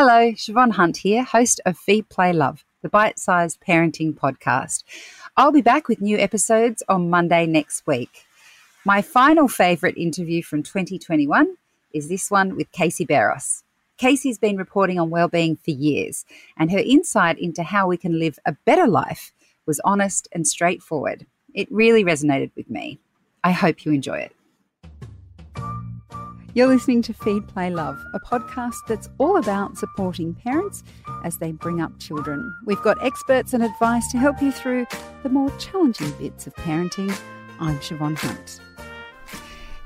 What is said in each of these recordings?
Hello, Siobhan Hunt here, host of Feed Play Love, the bite sized parenting podcast. I'll be back with new episodes on Monday next week. My final favourite interview from 2021 is this one with Casey Beros. Casey's been reporting on well-being for years, and her insight into how we can live a better life was honest and straightforward. It really resonated with me. I hope you enjoy it. You're listening to Feed Play Love, a podcast that's all about supporting parents as they bring up children. We've got experts and advice to help you through the more challenging bits of parenting. I'm Siobhan Hunt.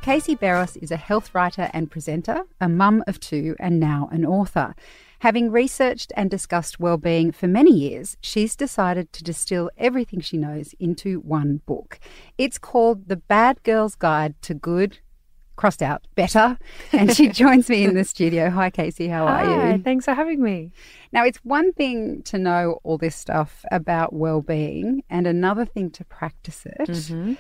Casey Beros is a health writer and presenter, a mum of two, and now an author. Having researched and discussed well-being for many years, she's decided to distill everything she knows into one book. It's called The Bad Girl's Guide to Good, crossed out better. And she joins me in the studio. Hi, Casey. How Hi, are you? Thanks for having me. Now, it's one thing to know all this stuff about well-being, and another thing to practice it. Mm-hmm.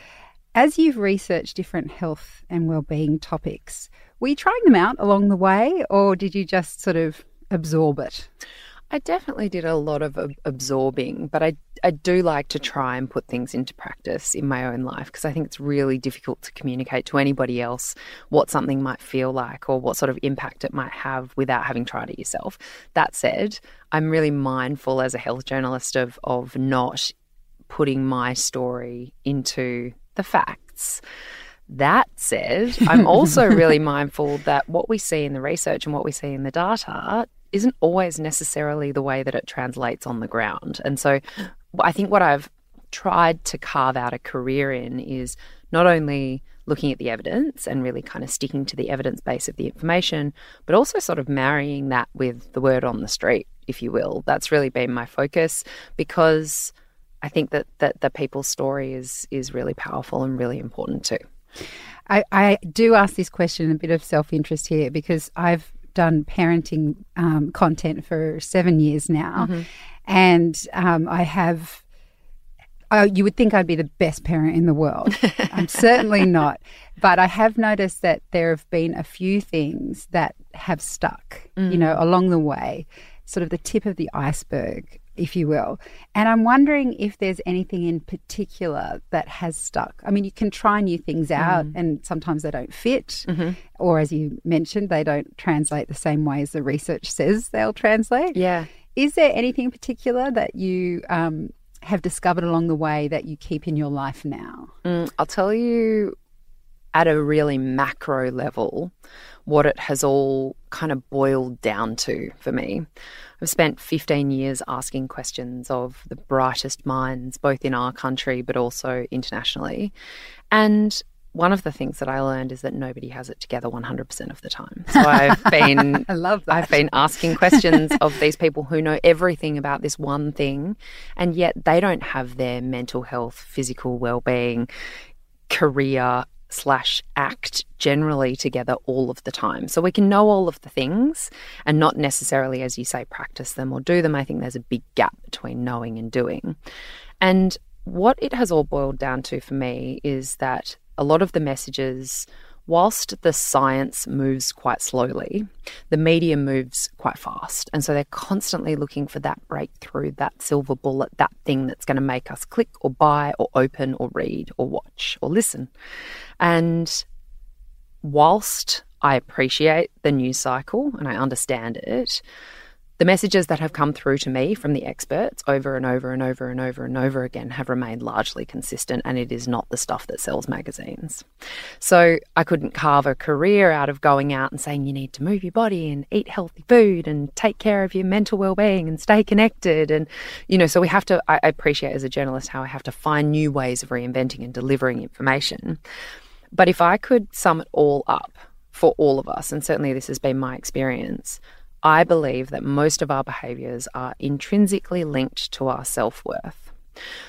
As you've researched different health and well-being topics, were you trying them out along the way, or did you just sort of absorb it? I definitely did a lot of absorbing, but I, I do like to try and put things into practice in my own life because I think it's really difficult to communicate to anybody else what something might feel like or what sort of impact it might have without having tried it yourself. That said, I'm really mindful as a health journalist of, of not putting my story into the facts. That said, I'm also really mindful that what we see in the research and what we see in the data isn't always necessarily the way that it translates on the ground. And so I think what I've tried to carve out a career in is not only looking at the evidence and really kind of sticking to the evidence base of the information, but also sort of marrying that with the word on the street, if you will. That's really been my focus because I think that, that the people's story is is really powerful and really important too. I, I do ask this question a bit of self interest here because I've done parenting um, content for seven years now, Mm-hmm. and um, I have. You would think I'd be the best parent in the world. I'm certainly not. But I have noticed that there have been a few things that have stuck, you know, along the way, sort of the tip of the iceberg, if you will. And I'm wondering if there's anything in particular that has stuck. I mean, you can try new things out, and sometimes they don't fit, or as you mentioned, they don't translate the same way as the research says they'll translate. Yeah. Is there anything in particular that you um, have discovered along the way that you keep in your life now? Mm, I'll tell you at a really macro level what it has all kind of boiled down to for me. I've spent 15 years asking questions of the brightest minds, both in our country but also internationally. And one of the things that I learned is that nobody has it together 100% of the time. So I've been I love that. I've been asking questions of these people who know everything about this one thing, and yet they don't have their mental health, physical well-being, career slash act generally together all of the time. So we can know all of the things and not necessarily, as you say, practice them or do them. I think there's a big gap between knowing and doing. And what it has all boiled down to for me is that a lot of the messages whilst the science moves quite slowly, the media moves quite fast. And so they're constantly looking for that breakthrough, that silver bullet, that thing that's going to make us click or buy or open or read or watch or listen. And whilst I appreciate the news cycle and I understand it, the messages that have come through to me from the experts over and over and over and over and over again have remained largely consistent, and it is not the stuff that sells magazines. So I couldn't carve a career out of going out and saying you need to move your body and eat healthy food and take care of your mental well-being and stay connected. And you know, so we have to. I appreciate as a journalist how I have to find new ways of reinventing and delivering information. But if I could sum it all up for all of us, and certainly this has been my experience. I believe that most of our behaviours are intrinsically linked to our self worth.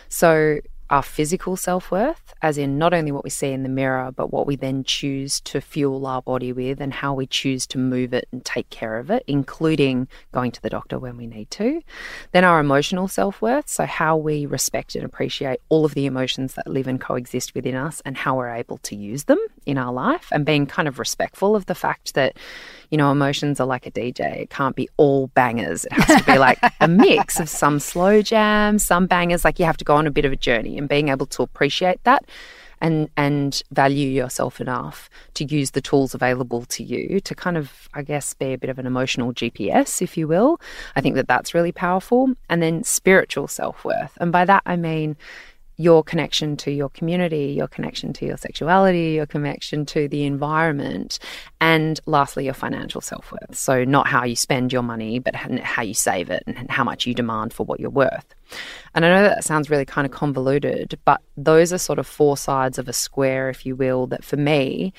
So our physical self worth, as in not only what we see in the mirror, but what we then choose to fuel our body with and how we choose to move it and take care of it, including going to the doctor when we need to. Then our emotional self worth, so how we respect and appreciate all of the emotions that live and coexist within us and how we're able to use them in our life and being kind of respectful of the fact that, you know, emotions are like a DJ. It can't be all bangers. It has to be like a mix of some slow jams, some bangers. Like you have to go on a bit of a journey and being able to appreciate that and and value yourself enough to use the tools available to you to kind of I guess be a bit of an emotional GPS if you will I think that that's really powerful and then spiritual self-worth and by that I mean your connection to your community, your connection to your sexuality, your connection to the environment, and lastly, your financial self worth. So, not how you spend your money, but how you save it and how much you demand for what you're worth. And I know that sounds really kind of convoluted, but those are sort of four sides of a square, if you will, that for me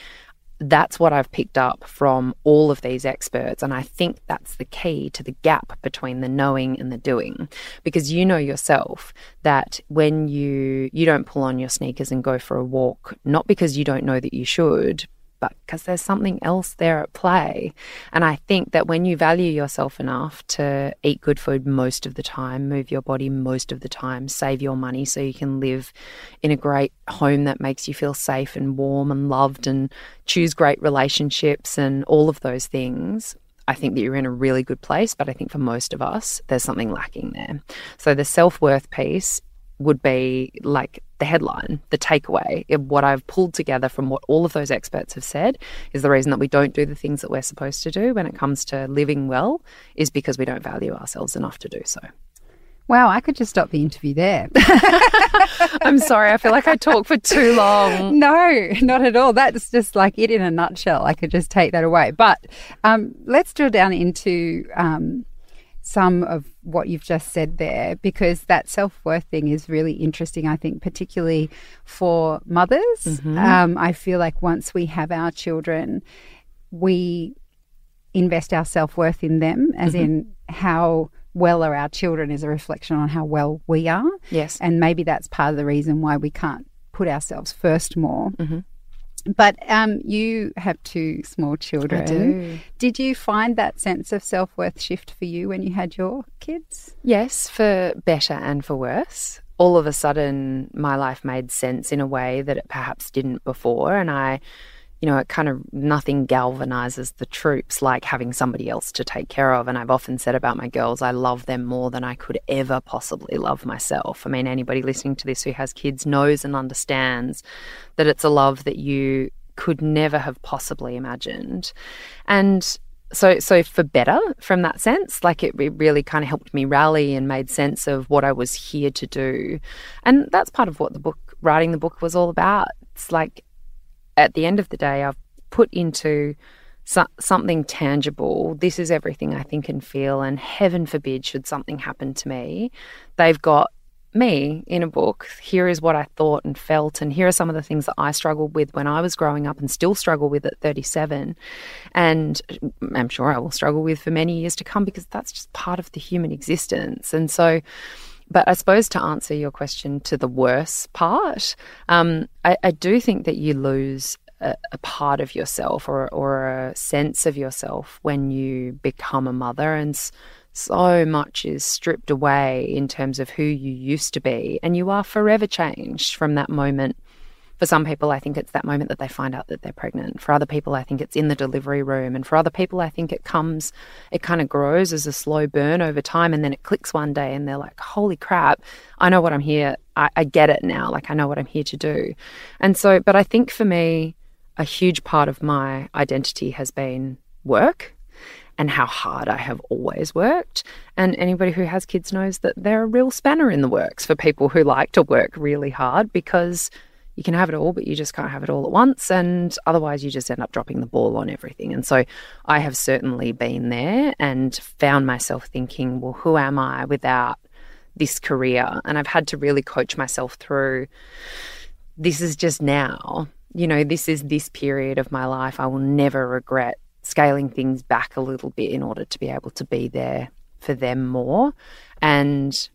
that's what I've picked up from all of these experts. And I think that's the key to the gap between the knowing and the doing. Because you know yourself that when you you don't pull on your sneakers and go for a walk, not because you don't know that you should, but because there's something else there at play. And I think that when you value yourself enough to eat good food most of the time, move your body most of the time, save your money so you can live in a great home that makes you feel safe and warm and loved and choose great relationships and all of those things, I think that you're in a really good place, but I think for most of us, there's something lacking there. So the self worth piece would be like the headline, the takeaway. What I've pulled together from what all of those experts have said is the reason that we don't do the things that we're supposed to do when it comes to living well is because we don't value ourselves enough to do so. Wow, I could just stop the interview there. I'm sorry, I feel like I talk for too long. No, not at all. That's just like it in a nutshell. I could just take that away. But um, let's drill down into um, some of what you've just said there because that self worth thing is really interesting, I think, particularly for mothers. Mm-hmm. Um, I feel like once we have our children, we invest our self worth in them, as mm-hmm. in how well are our children is a reflection on how well we are. Yes. And maybe that's part of the reason why we can't put ourselves first more. Mm-hmm. But um, you have two small children. I do. Did you find that sense of self worth shift for you when you had your kids? Yes, for better and for worse. All of a sudden, my life made sense in a way that it perhaps didn't before. And I you know, it kind of nothing galvanizes the troops like having somebody else to take care of. And I've often said about my girls, I love them more than I could ever possibly love myself. I mean, anybody listening to this who has kids knows and understands that it's a love that you could never have possibly imagined. And so so for better from that sense like it, it really kind of helped me rally and made sense of what i was here to do and that's part of what the book writing the book was all about it's like at the end of the day, I've put into so- something tangible. This is everything I think and feel, and heaven forbid, should something happen to me, they've got me in a book. Here is what I thought and felt, and here are some of the things that I struggled with when I was growing up and still struggle with at 37. And I'm sure I will struggle with for many years to come because that's just part of the human existence. And so, but I suppose to answer your question to the worst part, um, I, I, do think that you lose a, a, part of yourself or, or a sense of yourself when you become a mother. And so much is stripped away in terms of who you used to be. And you are forever changed from that moment for some people, I think it's that moment that they find out that they're pregnant. For other people, I think it's in the delivery room. And for other people, I think it comes, it kind of grows as a slow burn over time. And then it clicks one day and they're like, holy crap, I know what I'm here. I, I get it now. Like, I know what I'm here to do. And so, but I think for me, a huge part of my identity has been work and how hard I have always worked. And anybody who has kids knows that they're a real spanner in the works for people who like to work really hard because you can have it all, but you just can't have it all at once. And otherwise, you just end up dropping the ball on everything. And so I have certainly been there and found myself thinking, well, who am I without this career? And I've had to really coach myself through this is just now. You know, this is this period of my life. I will never regret scaling things back a little bit in order to be able to be there for them more. And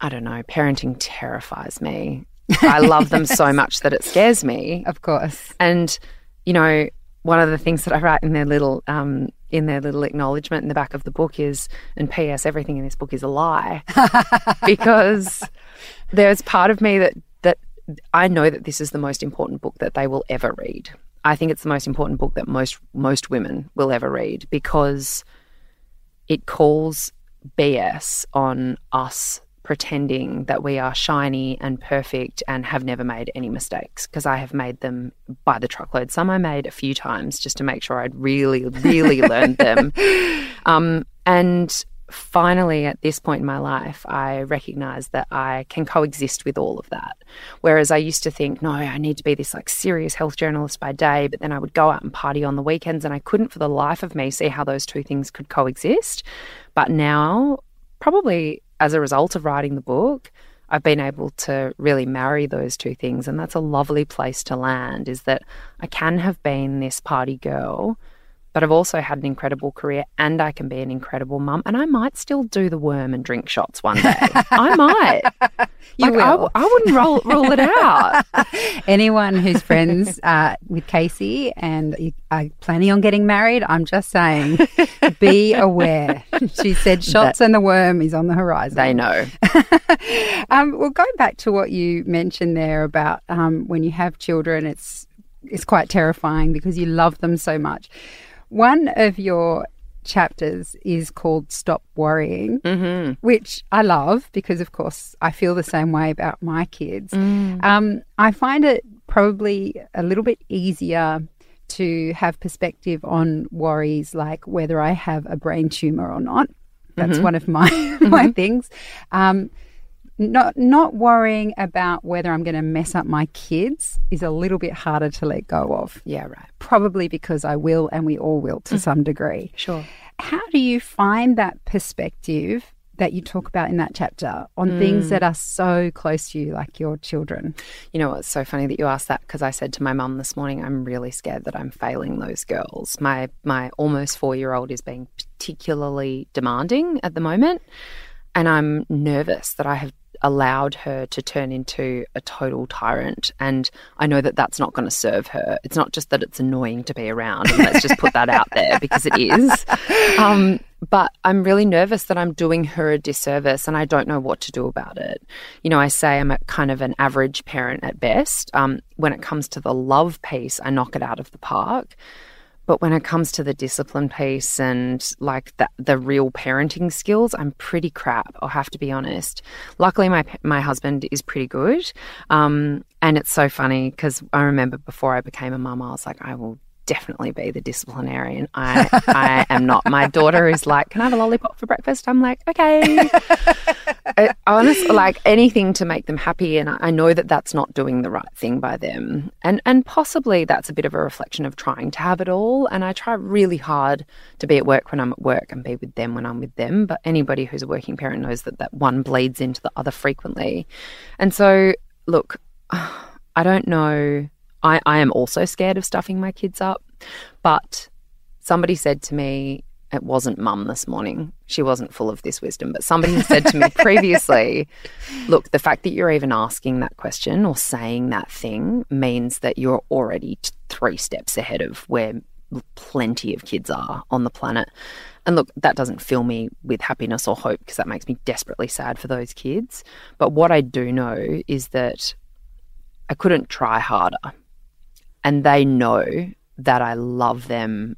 I don't know, parenting terrifies me. I love them so much that it scares me. Of course. And, you know, one of the things that I write in their little um, in their little acknowledgement in the back of the book is, and P.S. Everything in this book is a lie, because there's part of me that that I know that this is the most important book that they will ever read. I think it's the most important book that most most women will ever read because it calls BS on us pretending that we are shiny and perfect and have never made any mistakes because I have made them by the truckload. Some I made a few times just to make sure I'd really, really learned them. Um, and finally, at this point in my life, I recognize that I can coexist with all of that. Whereas I used to think, no, I need to be this like serious health journalist by day, but then I would go out and party on the weekends, and I couldn't for the life of me see how those two things could coexist. But now, probably as a result of writing the book, I've been able to really marry those two things. And that's a lovely place to land is that I can have been this party girl but I've also had an incredible career and I can be an incredible mum. And I might still do the worm and drink shots one day. I might. you like, will. I, I, wouldn't roll, rule it out. Anyone who's friends uh, with Casey and are planning on getting married, I'm just saying, be aware. She said shots that, and the worm is on the horizon. They know. um, well, going back to what you mentioned there about um, when you have children, it's it's quite terrifying because you love them so much. One of your chapters is called Stop Worrying, mm-hmm. which I love because, of course, I feel the same way about my kids. Mm. Um, I find it probably a little bit easier to have perspective on worries like whether I have a brain tumor or not. That's mm-hmm. one of my my mm-hmm. things. Um, not not worrying about whether I'm going to mess up my kids is a little bit harder to let go of. Yeah, right. Probably because I will and we all will to mm. some degree. Sure. How do you find that perspective that you talk about in that chapter on mm. things that are so close to you, like your children? You know, it's so funny that you asked that because I said to my mum this morning, I'm really scared that I'm failing those girls. My my almost four year old is being particularly demanding at the moment. And I'm nervous that I have allowed her to turn into a total tyrant. And I know that that's not going to serve her. It's not just that it's annoying to be around. Let's just put that out there because it is. Um, but I'm really nervous that I'm doing her a disservice and I don't know what to do about it. You know, I say I'm a kind of an average parent at best. Um, when it comes to the love piece, I knock it out of the park. But when it comes to the discipline piece and like the, the real parenting skills, I'm pretty crap. I'll have to be honest. Luckily, my my husband is pretty good, um, and it's so funny because I remember before I became a mum, I was like, I will definitely be the disciplinarian. I I am not. My daughter is like, "Can I have a lollipop for breakfast?" I'm like, "Okay." I, honest, like anything to make them happy, and I know that that's not doing the right thing by them, and and possibly that's a bit of a reflection of trying to have it all. And I try really hard to be at work when I'm at work and be with them when I'm with them. But anybody who's a working parent knows that that one bleeds into the other frequently, and so look, I don't know I, I am also scared of stuffing my kids up. But somebody said to me, it wasn't mum this morning. She wasn't full of this wisdom, but somebody said to me previously, look, the fact that you're even asking that question or saying that thing means that you're already t- three steps ahead of where plenty of kids are on the planet. And look, that doesn't fill me with happiness or hope because that makes me desperately sad for those kids. But what I do know is that I couldn't try harder and they know that I love them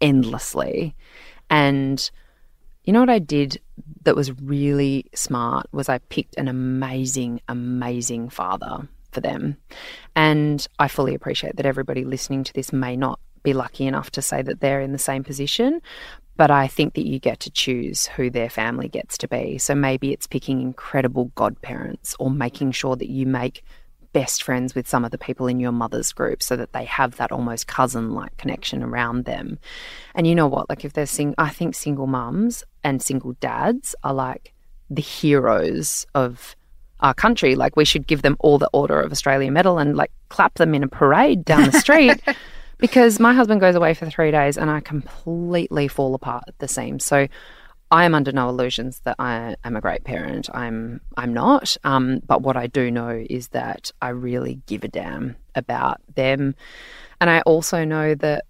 endlessly. And you know what I did that was really smart was I picked an amazing, amazing father for them. And I fully appreciate that everybody listening to this may not be lucky enough to say that they're in the same position, but I think that you get to choose who their family gets to be. So maybe it's picking incredible godparents or making sure that you make best friends with some of the people in your mother's group so that they have that almost cousin like connection around them. And you know what? Like, if they're sing, I think single mums and single dads are like the heroes of our country. Like, we should give them all the Order of Australia medal and like clap them in a parade down the street. because my husband goes away for three days and I completely fall apart at the seams. So I am under no illusions that I am a great parent. I'm I'm not. Um, but what I do know is that I really give a damn about them, and I also know that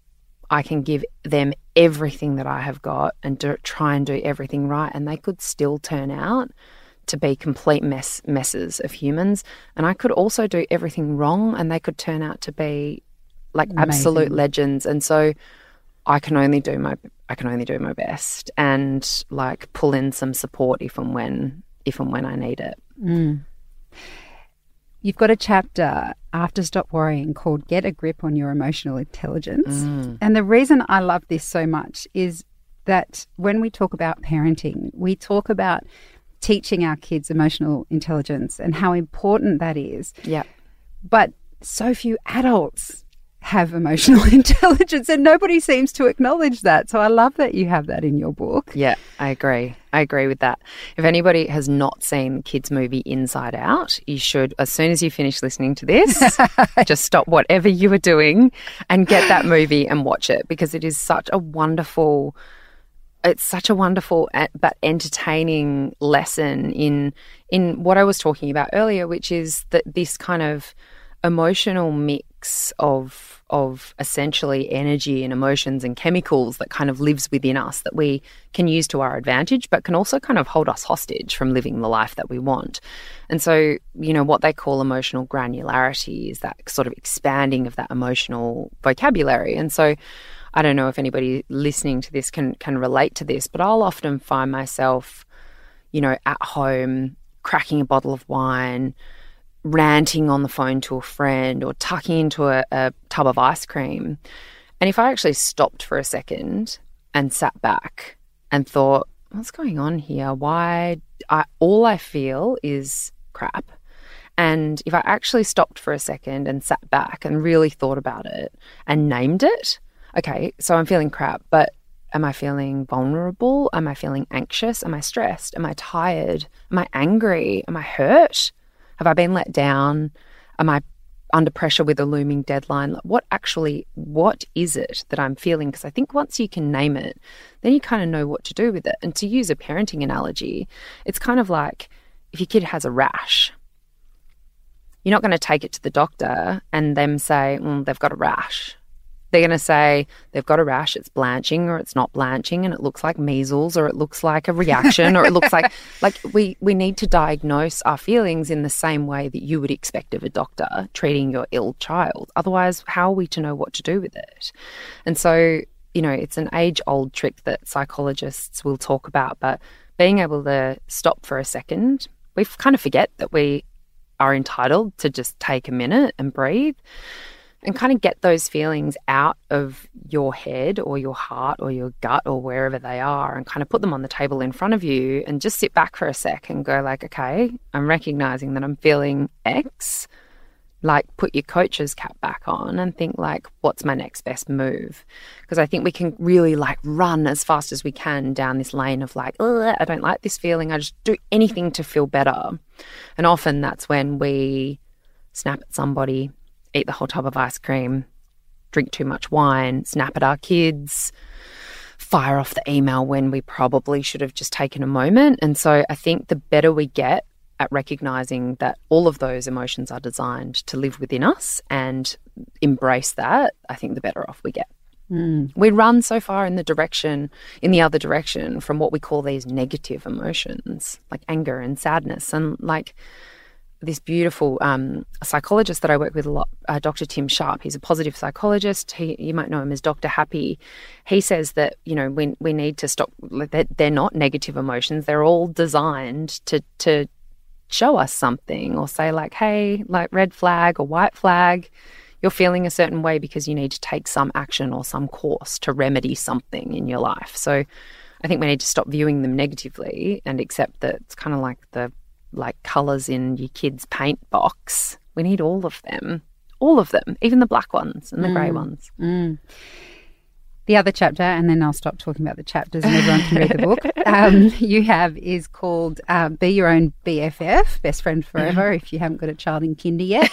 I can give them everything that I have got and do, try and do everything right, and they could still turn out to be complete mess messes of humans. And I could also do everything wrong, and they could turn out to be like Amazing. absolute legends. And so I can only do my I can only do my best and like pull in some support if and when if and when I need it. Mm. You've got a chapter after Stop Worrying called Get a Grip on Your Emotional Intelligence. Mm. And the reason I love this so much is that when we talk about parenting, we talk about teaching our kids emotional intelligence and how important that is. Yeah. But so few adults have emotional intelligence and nobody seems to acknowledge that. So I love that you have that in your book. Yeah, I agree. I agree with that. If anybody has not seen the kids movie Inside Out, you should as soon as you finish listening to this, just stop whatever you are doing and get that movie and watch it because it is such a wonderful it's such a wonderful eh, but entertaining lesson in in what I was talking about earlier, which is that this kind of emotional mix of of essentially energy and emotions and chemicals that kind of lives within us that we can use to our advantage but can also kind of hold us hostage from living the life that we want. And so, you know, what they call emotional granularity is that sort of expanding of that emotional vocabulary. And so I don't know if anybody listening to this can can relate to this, but I'll often find myself, you know, at home cracking a bottle of wine, ranting on the phone to a friend, or tucking into a, a tub of ice cream. And if I actually stopped for a second and sat back and thought, what's going on here? Why? I, all I feel is crap. And if I actually stopped for a second and sat back and really thought about it and named it, okay, so I'm feeling crap, but am I feeling vulnerable? Am I feeling anxious? Am I stressed? Am I tired? Am I angry? Am I hurt? Have I been let down? Am I under pressure with a looming deadline? What actually, what is it that I'm feeling? Because I think once you can name it, then you kind of know what to do with it. And to use a parenting analogy, it's kind of like if your kid has a rash, you're not going to take it to the doctor and them say, well, they've got a rash they're going to say they've got a rash, it's blanching or it's not blanching and it looks like measles or it looks like a reaction or it looks like like we we need to diagnose our feelings in the same way that you would expect of a doctor treating your ill child. Otherwise, how are we to know what to do with it? And so, you know, it's an age old trick that psychologists will talk about, but being able to stop for a second, we kind of forget that we are entitled to just take a minute and breathe and kind of get those feelings out of your head or your heart or your gut or wherever they are and kind of put them on the table in front of you and just sit back for a sec and go like okay i'm recognizing that i'm feeling x like put your coach's cap back on and think like what's my next best move? Because i think we can really like run as fast as we can down this lane of like i don't like this feeling. I just do anything to feel better. And often that's when we snap at somebody eat the whole tub of ice cream, drink too much wine, snap at our kids, fire off the email when we probably should have just taken a moment. And so I think the better we get at recognizing that all of those emotions are designed to live within us and embrace that, I think the better off we get. Mm. We run so far in the direction, in the other direction, from what we call these negative emotions, like anger and sadness. And like, this beautiful um, psychologist that I work with a lot, uh, Dr. Tim Sharp. He's a positive psychologist. He, you might know him as Dr. Happy. He says that you know we we need to stop. That they're not negative emotions. They're all designed to to show us something or say like, hey, like red flag or white flag. You're feeling a certain way because you need to take some action or some course to remedy something in your life. So, I think we need to stop viewing them negatively and accept that it's kind of like the like colours in your kid's paint box. We need all of them, all of them, even the black ones and the mm. grey ones. Mm. The other chapter, and then I'll stop talking about the chapters and everyone can read the book, um, you have is called uh, Be Your Own BFF, Best Friend Forever, if you haven't got a child in kinder yet.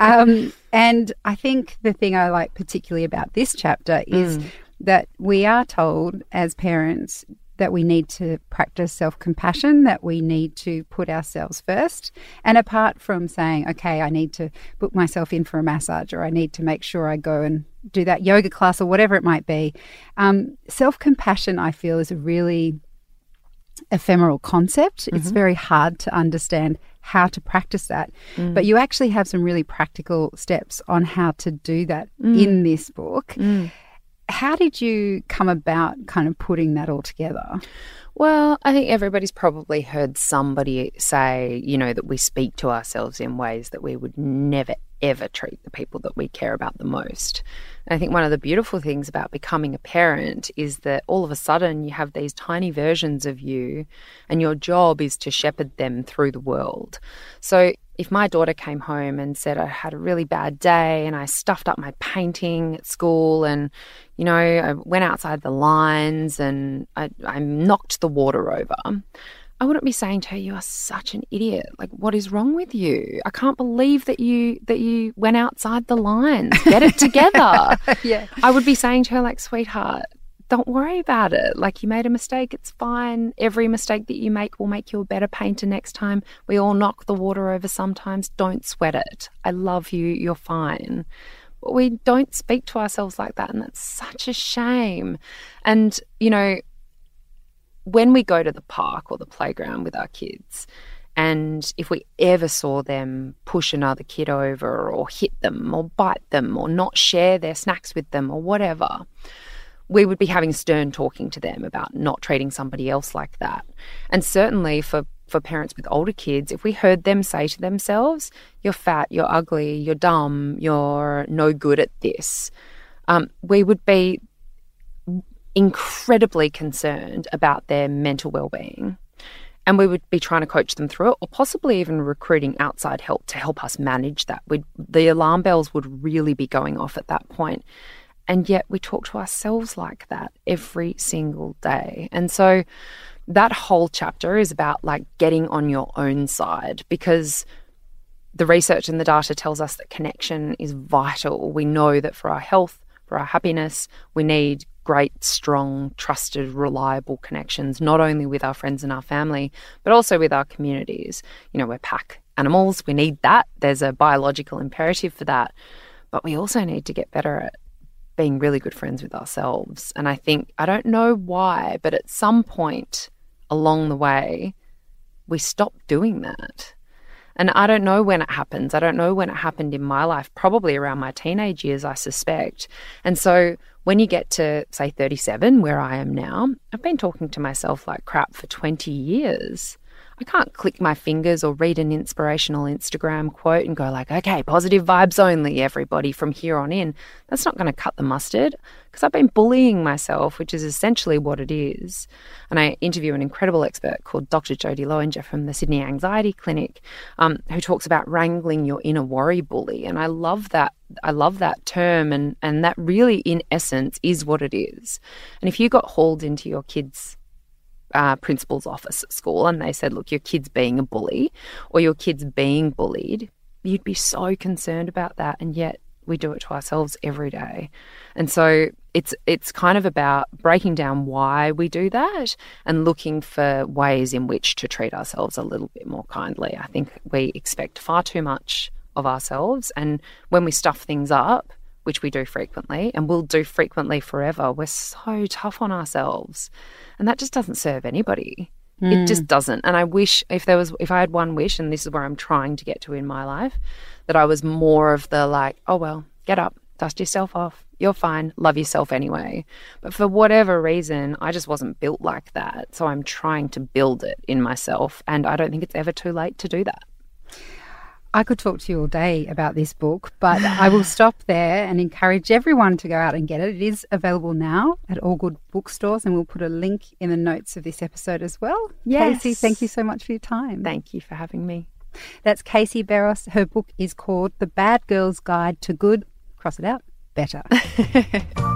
um, and I think the thing I like particularly about this chapter is mm. that we are told as parents that we need to practice self compassion, that we need to put ourselves first. And apart from saying, okay, I need to book myself in for a massage or I need to make sure I go and do that yoga class or whatever it might be, um, self compassion, I feel, is a really ephemeral concept. Mm-hmm. It's very hard to understand how to practice that. Mm. But you actually have some really practical steps on how to do that mm. in this book. Mm. How did you come about kind of putting that all together? Well, I think everybody's probably heard somebody say, you know, that we speak to ourselves in ways that we would never, ever treat the people that we care about the most. And I think one of the beautiful things about becoming a parent is that all of a sudden you have these tiny versions of you, and your job is to shepherd them through the world. So if my daughter came home and said I had a really bad day and I stuffed up my painting at school and, you know, I went outside the lines and I, I knocked the water over, I wouldn't be saying to her, "You are such an idiot. Like, what is wrong with you? I can't believe that you that you went outside the lines. Get it together." yeah. I would be saying to her, like, "Sweetheart, don't worry about it. Like, you made a mistake. It's fine. Every mistake that you make will make you a better painter next time. We all knock the water over sometimes. Don't sweat it. I love you. You're fine." But we don't speak to ourselves like that, and that's such a shame. And you know when we go to the park or the playground with our kids, and if we ever saw them push another kid over or hit them or bite them or not share their snacks with them or whatever, we would be having stern talking to them about not treating somebody else like that. And certainly for for parents with older kids, if we heard them say to themselves, "You're fat, you're ugly, you're dumb, you're no good at this," um, we would be incredibly concerned about their mental well-being. And we would be trying to coach them through it or possibly even recruiting outside help to help us manage that. We'd, the alarm bells would really be going off at that point and yet we talk to ourselves like that every single day and so that whole chapter is about like getting on your own side because the research and the data tells us that connection is vital we know that for our health for our happiness we need great, strong, trusted, reliable connections, not only with our friends and our family, but also with our communities. You know, we're pack animals, we need that. There's a biological imperative for that. But we also need to get better at being really good friends with ourselves. And I think, I don't know why, but at some point along the way, we stop doing that. And I don't know when it happens. I don't know when it happened in my life, probably around my teenage years, I suspect. And so when you get to, say, 37, where I am now, I've been talking to myself like crap for 20 years. I can't click my fingers or read an inspirational Instagram quote and go like, okay, positive vibes only, everybody from here on in. That's not going to cut the mustard because I've been bullying myself, which is essentially what it is. And I interview an incredible expert called Dr. Jodie Lowinger from the Sydney Anxiety Clinic, um, who talks about wrangling your inner worry bully. And I love that. I love that term, and and that really, in essence, is what it is. And if you got hauled into your kids' uh, principal's office at school and they said, look, your kid's being a bully or your kid's being bullied, you'd be so concerned about that. And yet we do it to ourselves every day. And so it's it's kind of about breaking down why we do that and looking for ways in which to treat ourselves a little bit more kindly. I think we expect far too much of ourselves and when we stuff things up, which we do frequently and will do frequently forever, we're so tough on ourselves. And that just doesn't serve anybody. Mm. It just hmm. doesn't. And I wish if there was, if I had one wish, and this is where I'm trying to get to in my life, that I was more of the like, oh, well, get up, dust yourself off. You're fine. Love yourself anyway. But for whatever reason, I just wasn't built like that. So I'm trying to build it in myself. And I don't think it's ever too late to do that. I could talk to you all day about this book, but I will stop there and encourage everyone to go out and get it. It is available now at all good bookstores, and we'll put a link in the notes of this episode as well. Yes. Casey, thank you so much for your time. Thank you for having me. That's Casey Beros. Her book is called The Bad Girl's Guide to Good, cross it out, better.